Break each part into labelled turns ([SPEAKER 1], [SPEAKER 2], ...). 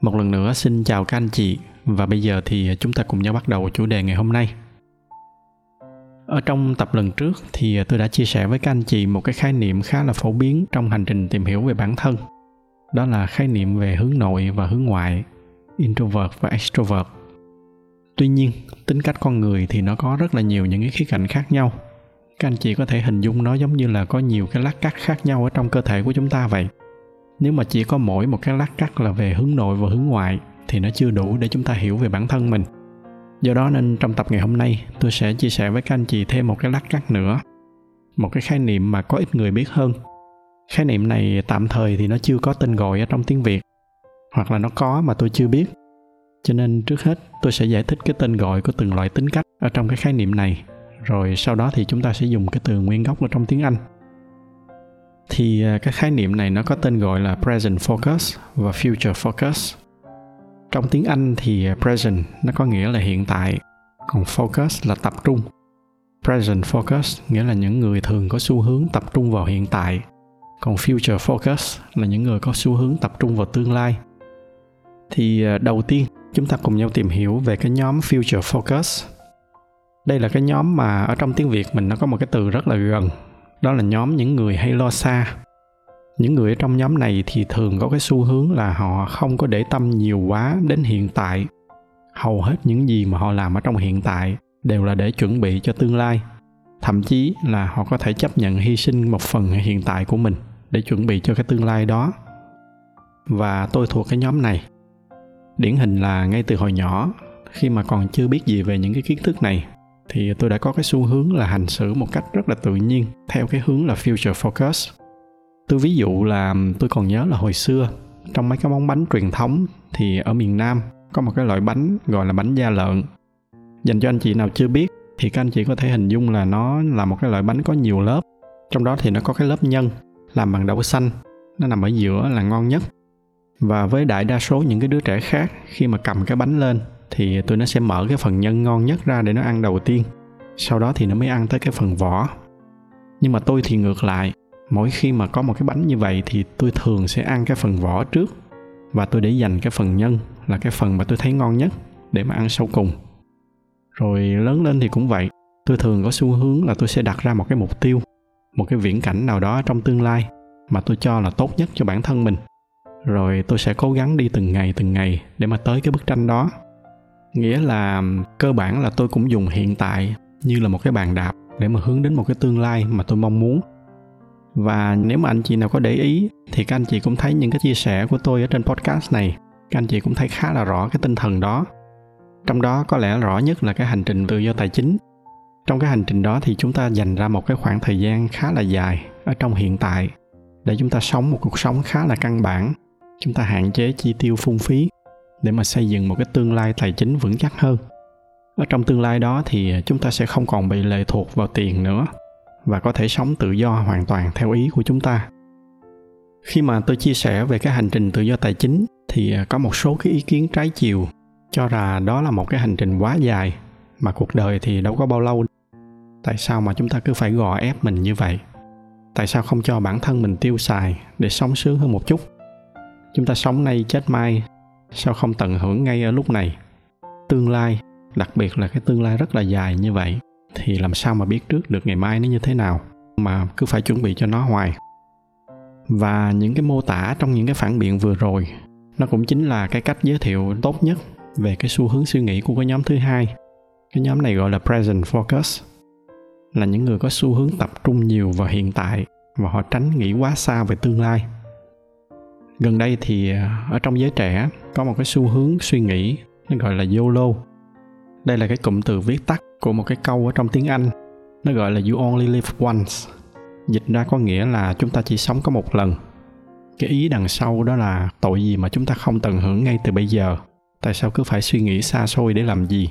[SPEAKER 1] Một lần nữa, xin chào các anh chị. Và bây giờ thì chúng ta cùng nhau bắt đầu chủ đề ngày hôm nay. Ở trong tập lần trước thì tôi đã chia sẻ với các anh chị một cái khái niệm khá là phổ biến trong hành trình tìm hiểu về bản thân. Đó là khái niệm về hướng nội và hướng ngoại, introvert và extrovert. Tuy nhiên, tính cách con người thì nó có rất là nhiều những cái khía cạnh khác nhau. Các anh chị có thể hình dung nó giống như là có nhiều cái lát cắt khác nhau ở trong cơ thể của chúng ta vậy nếu mà chỉ có mỗi một cái lát cắt là về hướng nội và hướng ngoại, thì nó chưa đủ để chúng ta hiểu về bản thân mình. Do đó nên trong tập ngày hôm nay, tôi sẽ chia sẻ với các anh chị thêm một cái lát cắt nữa. Một cái khái niệm mà có ít người biết hơn. Khái niệm này tạm thời thì nó chưa có tên gọi ở trong tiếng việt, hoặc là nó có mà tôi chưa biết. Cho nên trước hết, tôi sẽ giải thích cái tên gọi của từng loại tính cách ở trong cái khái niệm này, rồi sau đó thì chúng ta sẽ dùng cái từ nguyên gốc ở trong tiếng anh thì à, cái khái niệm này nó có tên gọi là present focus và future focus. Trong tiếng anh thì à, present nó có nghĩa là hiện tại, còn focus là tập trung. Present focus nghĩa là những người thường có xu hướng tập trung vào hiện tại, còn future focus là những người có xu hướng tập trung vào tương lai. Thì à, đầu tiên, chúng ta cùng nhau tìm hiểu về cái nhóm future focus. Đây là cái nhóm mà ở trong tiếng việt mình nó có một cái từ rất là gần đó là nhóm những người hay lo xa. Những người ở trong nhóm này thì thường có cái xu hướng là họ không có để tâm nhiều quá đến hiện tại. Hầu hết những gì mà họ làm ở trong hiện tại đều là để chuẩn bị cho tương lai. Thậm chí là họ có thể chấp nhận hy sinh một phần hiện tại của mình để chuẩn bị cho cái tương lai đó. Và tôi thuộc cái nhóm này. Điển hình là ngay từ hồi nhỏ, khi mà còn chưa biết gì về những cái kiến thức này thì tôi đã có cái xu hướng là hành xử một cách rất là tự nhiên, theo cái hướng là future focus. Tôi ví dụ là tôi còn nhớ là hồi xưa, trong mấy cái món bánh truyền thống thì ở miền nam có một cái loại bánh gọi là bánh da lợn. Dành cho anh chị nào chưa biết thì các anh chị có thể hình dung là nó là một cái loại bánh có nhiều lớp. Trong đó thì nó có cái lớp nhân làm bằng đậu xanh, nó nằm ở giữa là ngon nhất. Và với đại đa số những cái đứa trẻ khác khi mà cầm cái bánh lên thì tụi nó sẽ mở cái phần nhân ngon nhất ra để nó ăn đầu tiên. Sau đó thì nó mới ăn tới cái phần vỏ. Nhưng mà tôi thì ngược lại, mỗi khi mà có một cái bánh như vậy thì tôi thường sẽ ăn cái phần vỏ trước. Và tôi để dành cái phần nhân là cái phần mà tôi thấy ngon nhất để mà ăn sau cùng. Rồi lớn lên thì cũng vậy, tôi thường có xu hướng là tôi sẽ đặt ra một cái mục tiêu, một cái viễn cảnh nào đó trong tương lai mà tôi cho là tốt nhất cho bản thân mình. Rồi tôi sẽ cố gắng đi từng ngày từng ngày để mà tới cái bức tranh đó nghĩa là cơ bản là tôi cũng dùng hiện tại như là một cái bàn đạp để mà hướng đến một cái tương lai mà tôi mong muốn. Và nếu mà anh chị nào có để ý thì các anh chị cũng thấy những cái chia sẻ của tôi ở trên podcast này. Các anh chị cũng thấy khá là rõ cái tinh thần đó. Trong đó có lẽ rõ nhất là cái hành trình tự do tài chính. Trong cái hành trình đó thì chúng ta dành ra một cái khoảng thời gian khá là dài ở trong hiện tại để chúng ta sống một cuộc sống khá là căn bản. Chúng ta hạn chế chi tiêu phung phí để mà xây dựng một cái tương lai tài chính vững chắc hơn. Ở trong tương lai đó thì chúng ta sẽ không còn bị lệ thuộc vào tiền nữa và có thể sống tự do hoàn toàn theo ý của chúng ta. Khi mà tôi chia sẻ về cái hành trình tự do tài chính thì có một số cái ý kiến trái chiều cho là đó là một cái hành trình quá dài mà cuộc đời thì đâu có bao lâu. Tại sao mà chúng ta cứ phải gò ép mình như vậy? Tại sao không cho bản thân mình tiêu xài để sống sướng hơn một chút? Chúng ta sống nay chết mai sao không tận hưởng ngay ở lúc này? Tương lai, đặc biệt là cái tương lai rất là dài như vậy, thì làm sao mà biết trước được ngày mai nó như thế nào mà cứ phải chuẩn bị cho nó hoài? Và những cái mô tả trong những cái phản biện vừa rồi, nó cũng chính là cái cách giới thiệu tốt nhất về cái xu hướng suy nghĩ của cái nhóm thứ hai. Cái nhóm này gọi là present focus, là những người có xu hướng tập trung nhiều vào hiện tại và họ tránh nghĩ quá xa về tương lai gần đây thì ờ, ở trong giới trẻ, có một cái xu hướng suy nghĩ, nó gọi là YOLO. Đây là cái cụm từ viết tắt của một cái câu ở trong tiếng Anh, nó gọi là you only live once. Dịch ra có nghĩa là chúng ta chỉ sống có một lần. Cái ý đằng sau đó là tội gì mà chúng ta không tận hưởng ngay từ bây giờ? Tại sao cứ phải suy nghĩ xa xôi để làm gì?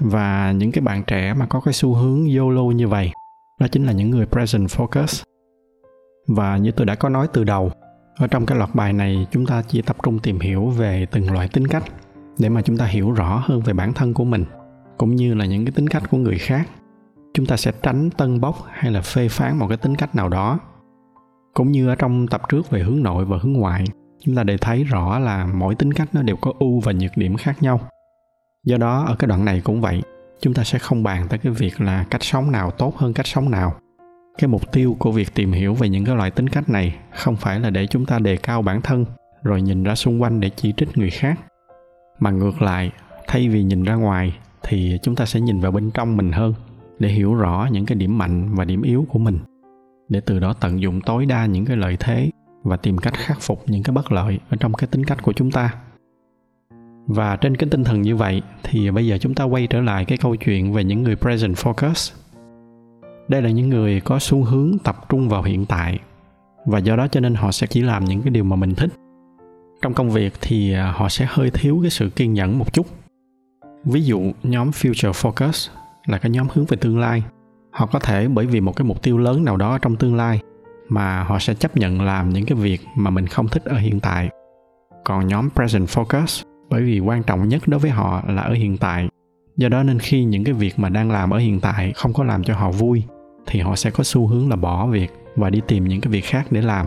[SPEAKER 1] Và những cái bạn trẻ mà có cái xu hướng YOLO như vậy, đó chính là những người present focus. Và như tôi đã có nói từ đầu ở trong cái loạt bài này, chúng ta chỉ tập trung tìm hiểu về từng loại tính cách để mà chúng ta hiểu rõ hơn về bản thân của mình, cũng như là những cái tính cách của người khác. Chúng ta sẽ tránh tân bốc hay là phê phán một cái tính cách nào đó. Cũng như ở trong tập trước về hướng nội và hướng ngoại, chúng ta đều thấy rõ là mỗi tính cách nó đều có ưu và nhược điểm khác nhau. Do đó, ở cái đoạn này cũng vậy, chúng ta sẽ không bàn tới cái việc là cách sống nào tốt hơn cách sống nào cái mục tiêu của việc tìm hiểu về những cái loại tính cách này không phải là để chúng ta đề cao bản thân, rồi nhìn ra xung quanh để chỉ trích người khác. Mà ngược lại, thay vì nhìn ra ngoài, thì chúng ta sẽ nhìn vào bên trong mình hơn, để hiểu rõ những cái điểm mạnh và điểm yếu của mình. Để từ đó tận dụng tối đa những cái lợi thế và tìm cách khắc phục những cái bất lợi ở trong cái tính cách của chúng ta. Và trên cái tinh thần như vậy, thì bây giờ chúng ta quay trở lại cái câu chuyện về những người present focus đây là những người có xu hướng tập trung vào hiện tại, và do đó cho nên họ sẽ chỉ làm những cái điều mà mình thích. Trong công việc thì à, họ sẽ hơi thiếu cái sự kiên nhẫn một chút. Ví dụ, nhóm future focus là cái nhóm hướng về tương lai. Họ có thể bởi vì một cái mục tiêu lớn nào đó trong tương lai mà họ sẽ chấp nhận làm những cái việc mà mình không thích ở hiện tại. Còn nhóm present focus, bởi vì quan trọng nhất đối với họ là ở hiện tại. Do đó nên khi những cái việc mà đang làm ở hiện tại không có làm cho họ vui thì họ sẽ có xu hướng là bỏ việc và đi tìm những cái việc khác để làm.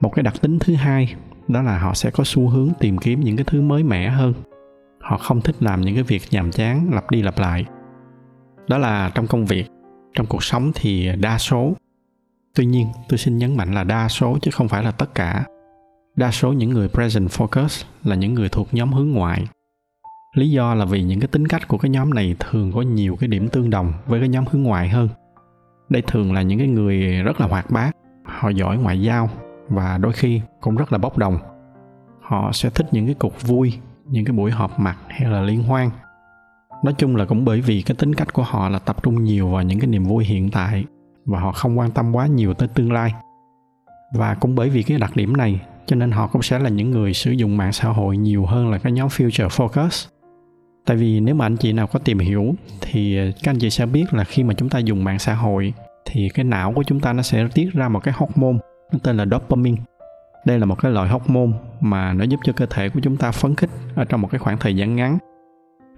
[SPEAKER 1] Một cái đặc tính thứ hai đó là họ sẽ có xu hướng tìm kiếm những cái thứ mới mẻ hơn. Họ không thích làm những cái việc nhàm chán, lặp đi lặp lại. Đó là trong công việc, trong cuộc sống thì đa số. Tuy nhiên, tôi xin nhấn mạnh là đa số chứ không phải là tất cả. Đa số những người present focus là những người thuộc nhóm hướng ngoại. Lý do là vì những cái tính cách của cái nhóm này thường có nhiều cái điểm tương đồng với cái nhóm hướng ngoại hơn đây thường là những cái người rất là hoạt bát. Họ giỏi ngoại giao và đôi khi cũng rất là bốc đồng. Họ sẽ thích những cái cuộc vui, những cái buổi họp mặt hay là liên hoan. Nói chung là cũng bởi vì cái tính cách của họ là tập trung nhiều vào những cái niềm vui hiện tại và họ không quan tâm quá nhiều tới tương lai. Và cũng bởi vì cái đặc điểm này, cho nên họ cũng sẽ là những người sử dụng mạng xã hội nhiều hơn là cái nhóm future focus tại vì nếu mà anh chị nào có tìm hiểu, thì ờ, các anh chị sẽ biết là khi mà chúng ta dùng mạng xã hội, thì cái não của chúng ta nó sẽ tiết ra một cái hormone, nó tên là dopamine. Đây là một cái loại hormone mà nó giúp cho cơ thể của chúng ta phấn khích ở trong một cái khoảng thời gian ngắn.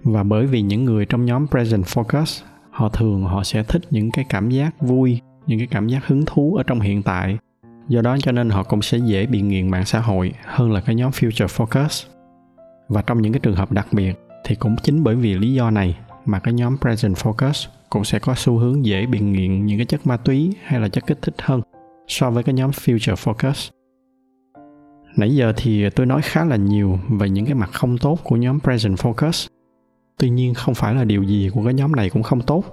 [SPEAKER 1] Và bởi vì những người trong nhóm present focus, họ thường họ sẽ thích những cái cảm giác vui, những cái cảm giác hứng thú ở trong hiện tại. Do đó cho nên họ cũng sẽ dễ bị nghiện mạng xã hội hơn là cái nhóm future focus. Và trong những cái trường hợp đặc biệt thì cũng chính bởi vì lý do này mà cái nhóm present focus cũng sẽ có xu hướng dễ bị nghiện những cái chất ma túy hay là chất kích thích hơn so với cái nhóm future focus. Nãy giờ thì tôi nói khá là nhiều về những cái mặt không tốt của nhóm present focus. Tuy nhiên không phải là điều gì của cái nhóm này cũng không tốt.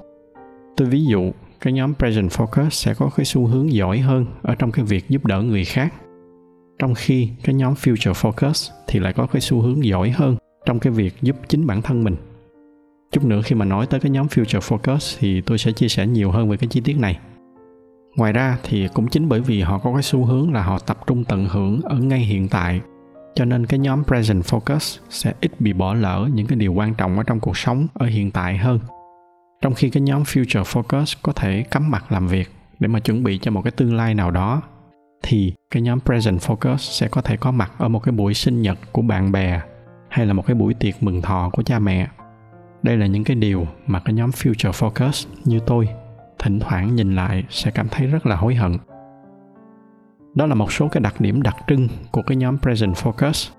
[SPEAKER 1] Tôi ví dụ, cái nhóm present focus sẽ có cái xu hướng giỏi hơn ở trong cái việc giúp đỡ người khác, trong khi cái nhóm future focus thì lại có cái xu hướng giỏi hơn trong cái việc giúp chính bản thân mình. Chút nữa khi mà nói tới cái nhóm future focus thì tôi sẽ chia sẻ nhiều hơn về cái chi tiết này. Ngoài ra thì cũng chính bởi vì họ có cái xu hướng là họ tập trung tận hưởng ở ngay hiện tại, cho nên cái nhóm present focus sẽ ít bị bỏ lỡ những cái điều quan trọng ở trong cuộc sống ở hiện tại hơn. Trong khi cái nhóm future focus có thể cắm mặt làm việc để mà chuẩn bị cho một cái tương lai nào đó, thì cái nhóm present focus sẽ có thể có mặt ở một cái buổi sinh nhật của bạn bè hay là một cái buổi tiệc mừng thọ của cha mẹ. Đây là những cái điều mà cái nhóm future focus như tôi thỉnh thoảng nhìn lại sẽ cảm thấy rất là hối hận. Đó là một số cái đặc điểm đặc trưng của cái nhóm present focus.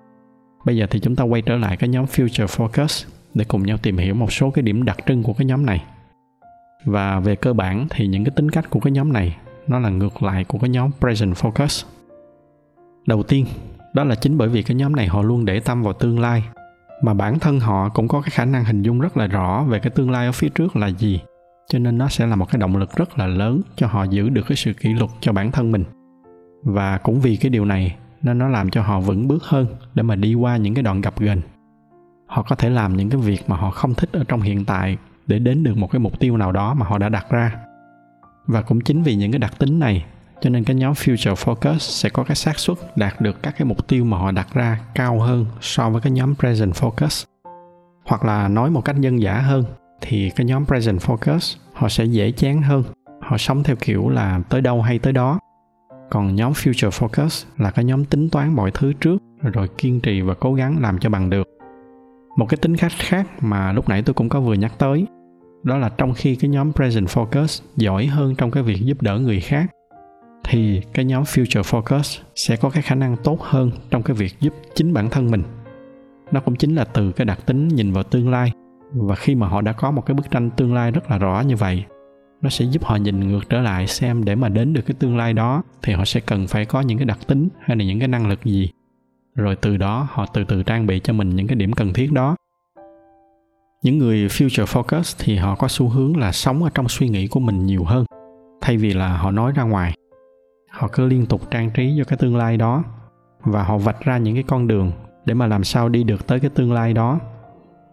[SPEAKER 1] Bây giờ thì chúng ta quay trở lại cái nhóm future focus để cùng nhau tìm hiểu một số cái điểm đặc trưng của cái nhóm này. Và về cơ bản thì những cái tính cách của cái nhóm này nó là ngược lại của cái nhóm present focus. Đầu tiên đó là chính bởi vì cái nhóm này họ luôn để tâm vào tương lai. Mà bản thân họ cũng có cái khả năng hình dung rất là rõ về cái tương lai ở phía trước là gì. Cho nên nó sẽ là một cái động lực rất là lớn cho họ giữ được cái sự kỷ luật cho bản thân mình. Và cũng vì cái điều này, nên nó làm cho họ vững bước hơn để mà đi qua những cái đoạn gặp gần họ có thể làm những cái việc mà họ không thích ở trong hiện tại để đến được một cái mục tiêu nào đó mà họ đã đặt ra. Và cũng chính vì những cái đặc tính này cho nên cái nhóm future focus sẽ có cái xác suất đạt được các cái mục tiêu mà họ đặt ra cao hơn so với cái nhóm present focus. Hoặc là nói một cách dân dã hơn, thì cái nhóm present focus họ sẽ dễ chán hơn. Họ sống theo kiểu là tới đâu hay tới đó. Còn nhóm future focus là cái nhóm tính toán mọi thứ trước, rồi kiên trì và cố gắng làm cho bằng được. Một cái tính cách khác mà lúc nãy tôi cũng có vừa nhắc tới, đó là trong khi cái nhóm present focus giỏi hơn trong cái việc giúp đỡ người khác thì cái nhóm future focus sẽ có cái khả năng tốt hơn trong cái việc giúp chính bản thân mình. Nó cũng chính là từ cái đặc tính nhìn vào tương lai. Và khi mà họ đã có một cái bức tranh tương lai rất là rõ như vậy, nó sẽ giúp họ nhìn ngược trở lại xem để mà đến được cái tương lai đó thì họ sẽ cần phải có những cái đặc tính hay là những cái năng lực gì. Rồi từ đó họ từ từ trang bị cho mình những cái điểm cần thiết đó. Những người future focus thì họ có xu hướng là sống ở trong suy nghĩ của mình nhiều hơn, thay vì là họ nói ra ngoài họ cứ liên tục trang trí cho cái tương lai đó và họ vạch ra những cái con đường để mà làm sao đi được tới cái tương lai đó.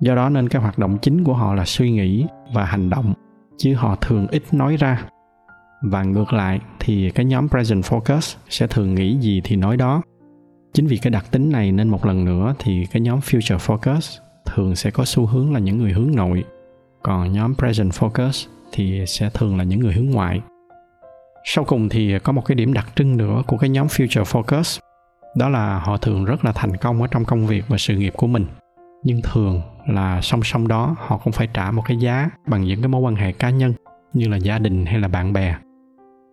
[SPEAKER 1] Do đó nên cái hoạt động chính của họ là suy nghĩ và hành động, chứ họ thường ít nói ra. Và ngược lại thì cái nhóm present focus sẽ thường nghĩ gì thì nói đó. Chính vì cái đặc tính này nên một lần nữa thì cái nhóm future focus thường sẽ có xu hướng là những người hướng nội. Còn nhóm present focus thì sẽ thường là những người hướng ngoại sau cùng thì có một cái điểm đặc trưng nữa của cái nhóm future focus. Đó là họ thường rất là thành công ở trong công việc và sự nghiệp của mình. Nhưng thường là song song đó, họ cũng phải trả một cái giá bằng những cái mối quan hệ cá nhân, như là gia đình hay là bạn bè.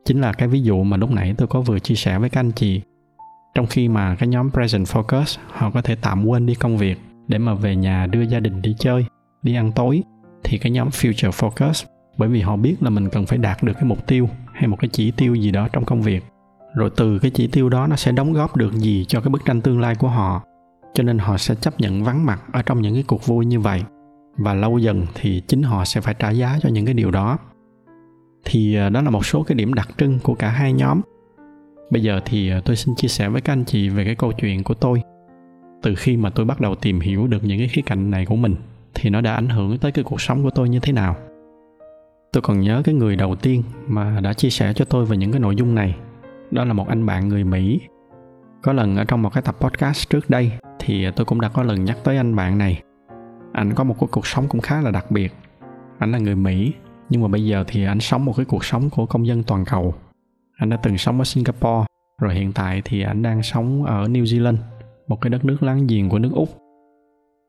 [SPEAKER 1] Chính là cái ví dụ mà lúc nãy tôi có vừa chia sẻ với các anh chị. Trong khi mà cái nhóm present focus, họ có thể tạm quên đi công việc để mà về nhà đưa gia đình đi chơi, đi ăn tối, thì cái nhóm future focus, bởi vì họ biết là mình cần phải đạt được cái mục tiêu hay một cái chỉ tiêu gì đó trong công việc. Rồi từ cái chỉ tiêu đó nó sẽ đóng góp được gì cho cái bức tranh tương lai của họ. Cho nên họ sẽ chấp nhận vắng mặt ở trong những cái cuộc vui như vậy. Và lâu dần thì chính họ sẽ phải trả giá cho những cái điều đó. Thì à, đó là một số cái điểm đặc trưng của cả hai nhóm. Bây giờ thì à, tôi xin chia sẻ với các anh chị về cái câu chuyện của tôi. Từ khi mà tôi bắt đầu tìm hiểu được những cái khía cạnh này của mình, thì nó đã ảnh hưởng tới cái cuộc sống của tôi như thế nào tôi còn nhớ cái người đầu tiên mà đã chia sẻ cho tôi về những cái nội dung này. Đó là một anh bạn người mỹ. Có lần ở trong một cái tập podcast trước đây thì tôi cũng đã có lần nhắc tới anh bạn này. Anh có một cái cuộc sống cũng khá là đặc biệt. Anh là người mỹ, nhưng mà bây giờ thì anh sống một cái cuộc sống của công dân toàn cầu. Anh đã từng sống ở singapore, rồi hiện tại thì anh đang sống ở new zealand, một cái đất nước láng giềng của nước úc.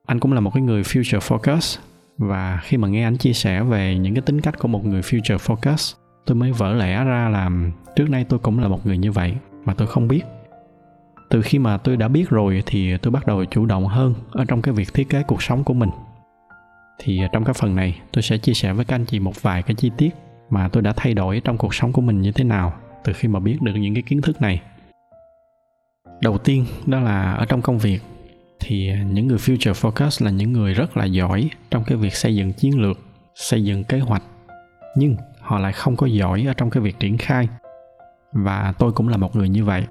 [SPEAKER 1] Anh cũng là một cái người future focus và khi mà nghe anh chia sẻ về những cái tính cách của một người future focus, tôi mới vỡ lẽ ra là trước nay tôi cũng là một người như vậy, mà tôi không biết. Từ khi mà tôi đã biết rồi thì tôi bắt đầu chủ động hơn ở trong cái việc thiết kế cuộc sống của mình. Thì trong cái phần này, tôi sẽ chia sẻ với các anh chị một vài cái chi tiết mà tôi đã thay đổi trong cuộc sống của mình như thế nào từ khi mà biết được những cái kiến thức này. Đầu tiên, đó là ở trong công việc thì, những người future focus là những người rất là giỏi trong cái việc xây dựng chiến lược, xây dựng kế hoạch. Nhưng họ lại không có giỏi ở trong cái việc triển khai. Và tôi cũng là một người như vậy.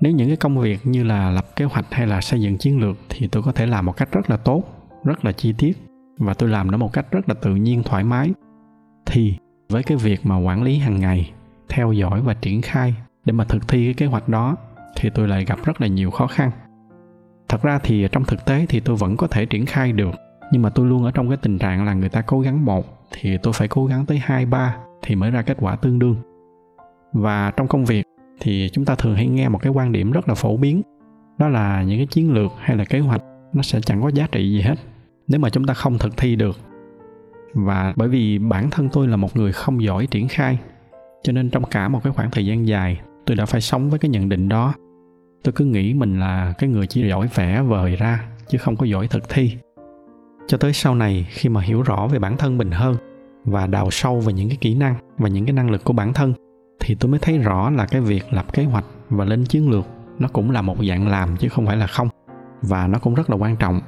[SPEAKER 1] Nếu những cái công việc như là lập kế hoạch hay là xây dựng chiến lược thì tôi có thể làm một cách rất là tốt, rất là chi tiết. Và tôi làm nó một cách rất là tự nhiên, thoải mái. Thì, với cái việc mà quản lý hàng ngày, theo dõi và triển khai để mà thực thi cái kế hoạch đó thì tôi lại gặp rất là nhiều khó khăn thật ra thì trong thực tế thì tôi vẫn có thể triển khai được, nhưng mà tôi luôn ở trong cái tình trạng là người ta cố gắng một thì tôi phải cố gắng tới hai, ba thì mới ra kết quả tương đương. Và trong công việc thì chúng ta thường hay nghe một cái quan điểm rất là phổ biến, đó là những cái chiến lược hay là kế hoạch nó sẽ chẳng có giá trị gì hết nếu mà chúng ta không thực thi được. Và bởi vì bản thân tôi là một người không giỏi triển khai, cho nên trong cả một cái khoảng thời gian dài tôi đã phải sống với cái nhận định đó tôi cứ nghĩ mình là cái người chỉ giỏi vẽ vời ra, chứ không có giỏi thực thi. Cho tới sau này, khi mà hiểu rõ về bản thân mình hơn, và đào sâu về những cái kỹ năng và những cái năng lực của bản thân, thì tôi mới thấy rõ là cái việc lập kế hoạch và lên chiến lược nó cũng là một dạng làm, chứ không phải là không, và nó cũng rất là quan trọng.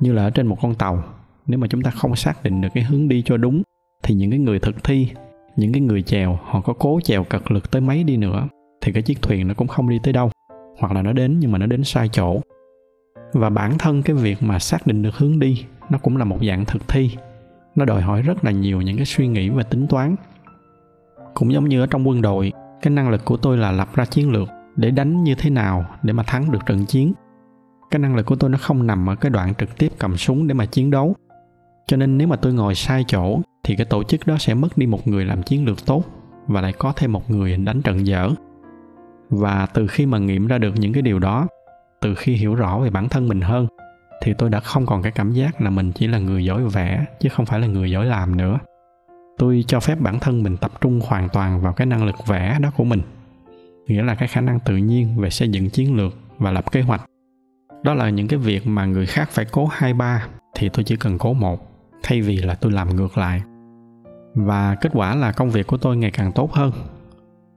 [SPEAKER 1] Như là ở trên một con tàu, nếu mà chúng ta không xác định được cái hướng đi cho đúng, thì những cái người thực thi, những cái người chèo, họ có cố chèo cật lực tới mấy đi nữa, thì cái chiếc thuyền nó cũng không đi tới đâu hoặc là nó đến nhưng mà nó đến sai chỗ. Và bản thân cái việc mà xác định được hướng đi, nó cũng là một dạng thực thi. Nó đòi hỏi rất là nhiều những cái suy nghĩ và tính toán. Cũng giống như ở trong quân đội, cái năng lực của tôi là lập ra chiến lược để đánh như thế nào để mà thắng được trận chiến. Cái năng lực của tôi nó không nằm ở cái đoạn trực tiếp cầm súng để mà chiến đấu. Cho nên nếu mà tôi ngồi sai chỗ, thì cái tổ chức đó sẽ mất đi một người làm chiến lược tốt và lại có thêm một người đánh trận dở và từ khi mà nghiệm ra được những cái điều đó, từ khi hiểu rõ về bản thân mình hơn, thì tôi đã không còn cái cảm giác là mình chỉ là người giỏi vẽ chứ không phải là người giỏi làm nữa. Tôi cho phép bản thân mình tập trung hoàn toàn vào cái năng lực vẽ đó của mình, nghĩa là cái khả năng tự nhiên về xây dựng chiến lược và lập kế hoạch. Đó là những cái việc mà người khác phải cố hai ba thì tôi chỉ cần cố một, thay vì là tôi làm ngược lại. Và kết quả là công việc của tôi ngày càng tốt hơn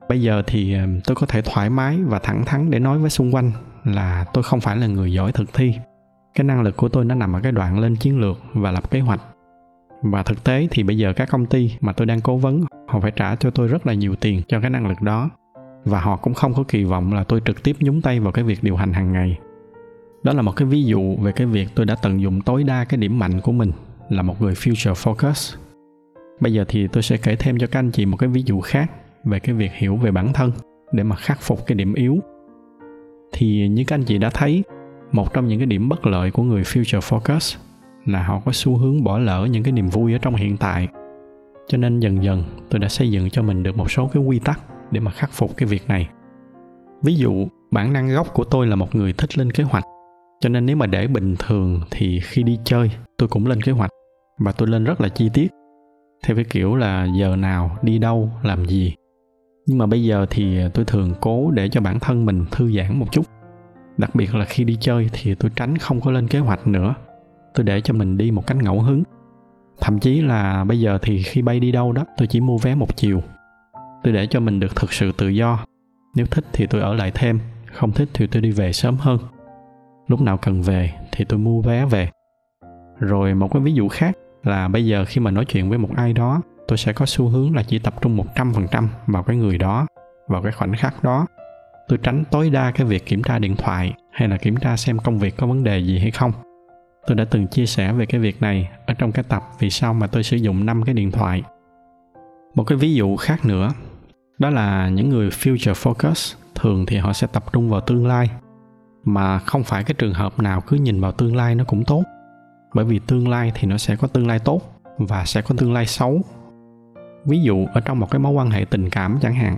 [SPEAKER 1] bây giờ thì ờ, tôi có thể thoải mái và thẳng thắn để nói với xung quanh là tôi không phải là người giỏi thực thi. Cái năng lực của tôi nó nằm ở cái đoạn lên chiến lược và lập kế hoạch. Và thực tế thì bây giờ các công ty mà tôi đang cố vấn, họ phải trả cho tôi rất là nhiều tiền cho cái năng lực đó. Và họ cũng không có kỳ vọng là tôi trực tiếp nhúng tay vào cái việc điều hành hàng ngày. Đó là một cái ví dụ về cái việc tôi đã tận dụng tối đa cái điểm mạnh của mình là một người future focus. Bây giờ thì tôi sẽ kể thêm cho các anh chị một cái ví dụ khác về cái việc hiểu về bản thân để mà khắc phục cái điểm yếu. Thì như các anh chị đã thấy, một trong những cái điểm bất lợi của người future focus là họ có xu hướng bỏ lỡ những cái niềm vui ở trong hiện tại. Cho nên dần dần tôi đã xây dựng cho mình được một số cái quy tắc để mà khắc phục cái việc này. Ví dụ, bản năng gốc của tôi là một người thích lên kế hoạch. Cho nên nếu mà để bình thường thì khi đi chơi, tôi cũng lên kế hoạch và tôi lên rất là chi tiết. Theo cái kiểu là giờ nào, đi đâu, làm gì nhưng mà bây giờ thì tôi thường cố để cho bản thân mình thư giãn một chút. Đặc biệt là khi đi chơi thì tôi tránh không có lên kế hoạch nữa. Tôi để cho mình đi một cách ngẫu hứng. Thậm chí là bây giờ thì khi bay đi đâu đó, tôi chỉ mua vé một chiều. Tôi để cho mình được thực sự tự do. Nếu thích thì tôi ở lại thêm. Không thích thì tôi đi về sớm hơn. Lúc nào cần về thì tôi mua vé về. Rồi một cái ví dụ khác là bây giờ khi mà nói chuyện với một ai đó tôi sẽ có xu hướng là chỉ tập trung một trăm phần trăm vào cái người đó, vào cái khoảnh khắc đó. Tôi tránh tối đa cái việc kiểm tra điện thoại hay là kiểm tra xem công việc có vấn đề gì hay không. Tôi đã từng chia sẻ về cái việc này ở trong cái tập vì sao mà tôi sử dụng 5 cái điện thoại. Một cái ví dụ khác nữa, đó là những người future focus thường thì họ sẽ tập trung vào tương lai, mà không phải cái trường hợp nào cứ nhìn vào tương lai nó cũng tốt. Bởi vì tương lai thì nó sẽ có tương lai tốt và sẽ có tương lai xấu ví dụ, ở trong một cái mối quan hệ tình cảm chẳng hạn,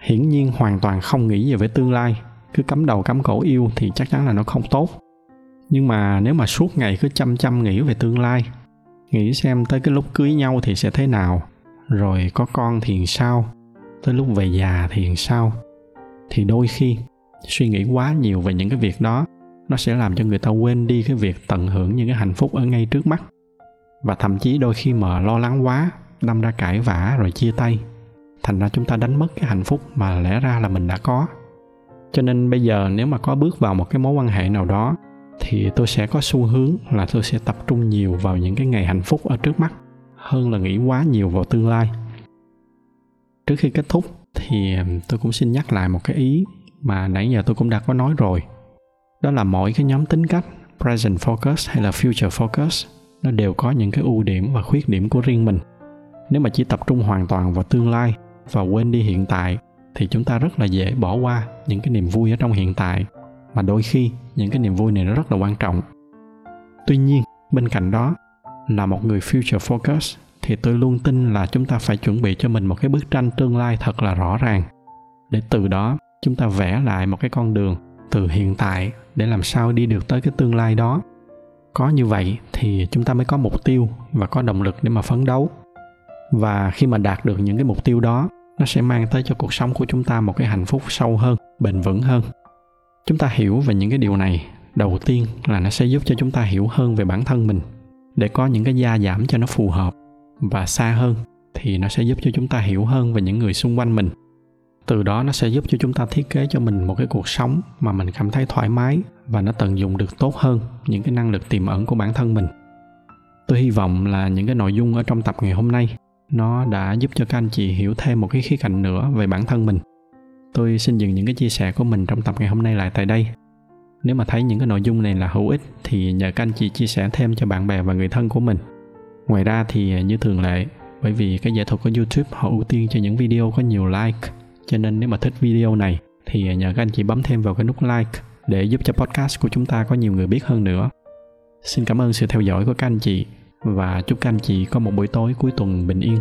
[SPEAKER 1] hiển nhiên hoàn toàn không nghĩ về về tương lai. Cứ cắm đầu cắm cổ yêu thì chắc chắn là nó không tốt. Nhưng mà nếu mà suốt ngày cứ chăm chăm nghĩ về tương lai, nghĩ xem tới cái lúc cưới nhau thì sẽ thế nào, rồi có con thì sao, tới lúc về già thì sao, thì đôi khi suy nghĩ quá nhiều về những cái việc đó, nó sẽ làm cho người ta quên đi cái việc tận hưởng những cái hạnh phúc ở ngay trước mắt. Và thậm chí đôi khi mà lo lắng quá đâm ra cãi vã rồi chia tay. Thành ra chúng ta đánh mất cái hạnh phúc mà lẽ ra là mình đã có. Cho nên bây giờ nếu mà có bước vào một cái mối quan hệ nào đó, thì tôi sẽ có xu hướng là tôi sẽ tập trung nhiều vào những cái ngày hạnh phúc ở trước mắt, hơn là nghĩ quá nhiều vào tương lai. Trước khi kết thúc thì tôi cũng xin nhắc lại một cái ý mà nãy giờ tôi cũng đã có nói rồi. Đó là mỗi cái nhóm tính cách, present focus hay là future focus, nó đều có những cái ưu điểm và khuyết điểm của riêng mình nếu mà chỉ tập trung hoàn toàn vào tương lai và quên đi hiện tại, thì chúng ta rất là dễ bỏ qua những cái niềm vui ở trong hiện tại. Mà đôi khi, những cái niềm vui này nó rất là quan trọng. Tuy nhiên, bên cạnh đó, là một người future focus, thì tôi luôn tin là chúng ta phải chuẩn bị cho mình một cái bức tranh tương lai thật là rõ ràng. Để từ đó, chúng ta vẽ lại một cái con đường từ hiện tại để làm sao đi được tới cái tương lai đó. Có như vậy thì chúng ta mới có mục tiêu và có động lực để mà phấn đấu và khi mà đạt được những cái mục tiêu đó, nó sẽ mang tới cho cuộc sống của chúng ta một cái hạnh phúc sâu hơn, bền vững hơn. Chúng ta hiểu về những cái điều này, đầu tiên là nó sẽ giúp cho chúng ta hiểu hơn về bản thân mình. Để có những cái gia giảm cho nó phù hợp và xa hơn, thì nó sẽ giúp cho chúng ta hiểu hơn về những người xung quanh mình. Từ đó nó sẽ giúp cho chúng ta thiết kế cho mình một cái cuộc sống mà mình cảm thấy thoải mái và nó tận dụng được tốt hơn những cái năng lực tiềm ẩn của bản thân mình. Tôi hy vọng là những cái nội dung ở trong tập ngày hôm nay nó đã giúp cho các anh chị hiểu thêm một cái khía cạnh nữa về bản thân mình. Tôi xin dừng những cái chia sẻ của mình trong tập ngày hôm nay lại tại đây. Nếu mà thấy những cái nội dung này là hữu ích thì nhờ các anh chị chia sẻ thêm cho bạn bè và người thân của mình. Ngoài ra thì à, như thường lệ, bởi vì cái giải thuật của youtube họ ưu tiên cho những video có nhiều like, cho nên nếu mà thích video này thì nhờ các anh chị bấm thêm vào cái nút like để giúp cho podcast của chúng ta có nhiều người biết hơn nữa. Xin cảm ơn sự theo dõi của các anh chị và chúc các anh chị có một buổi tối cuối tuần bình yên.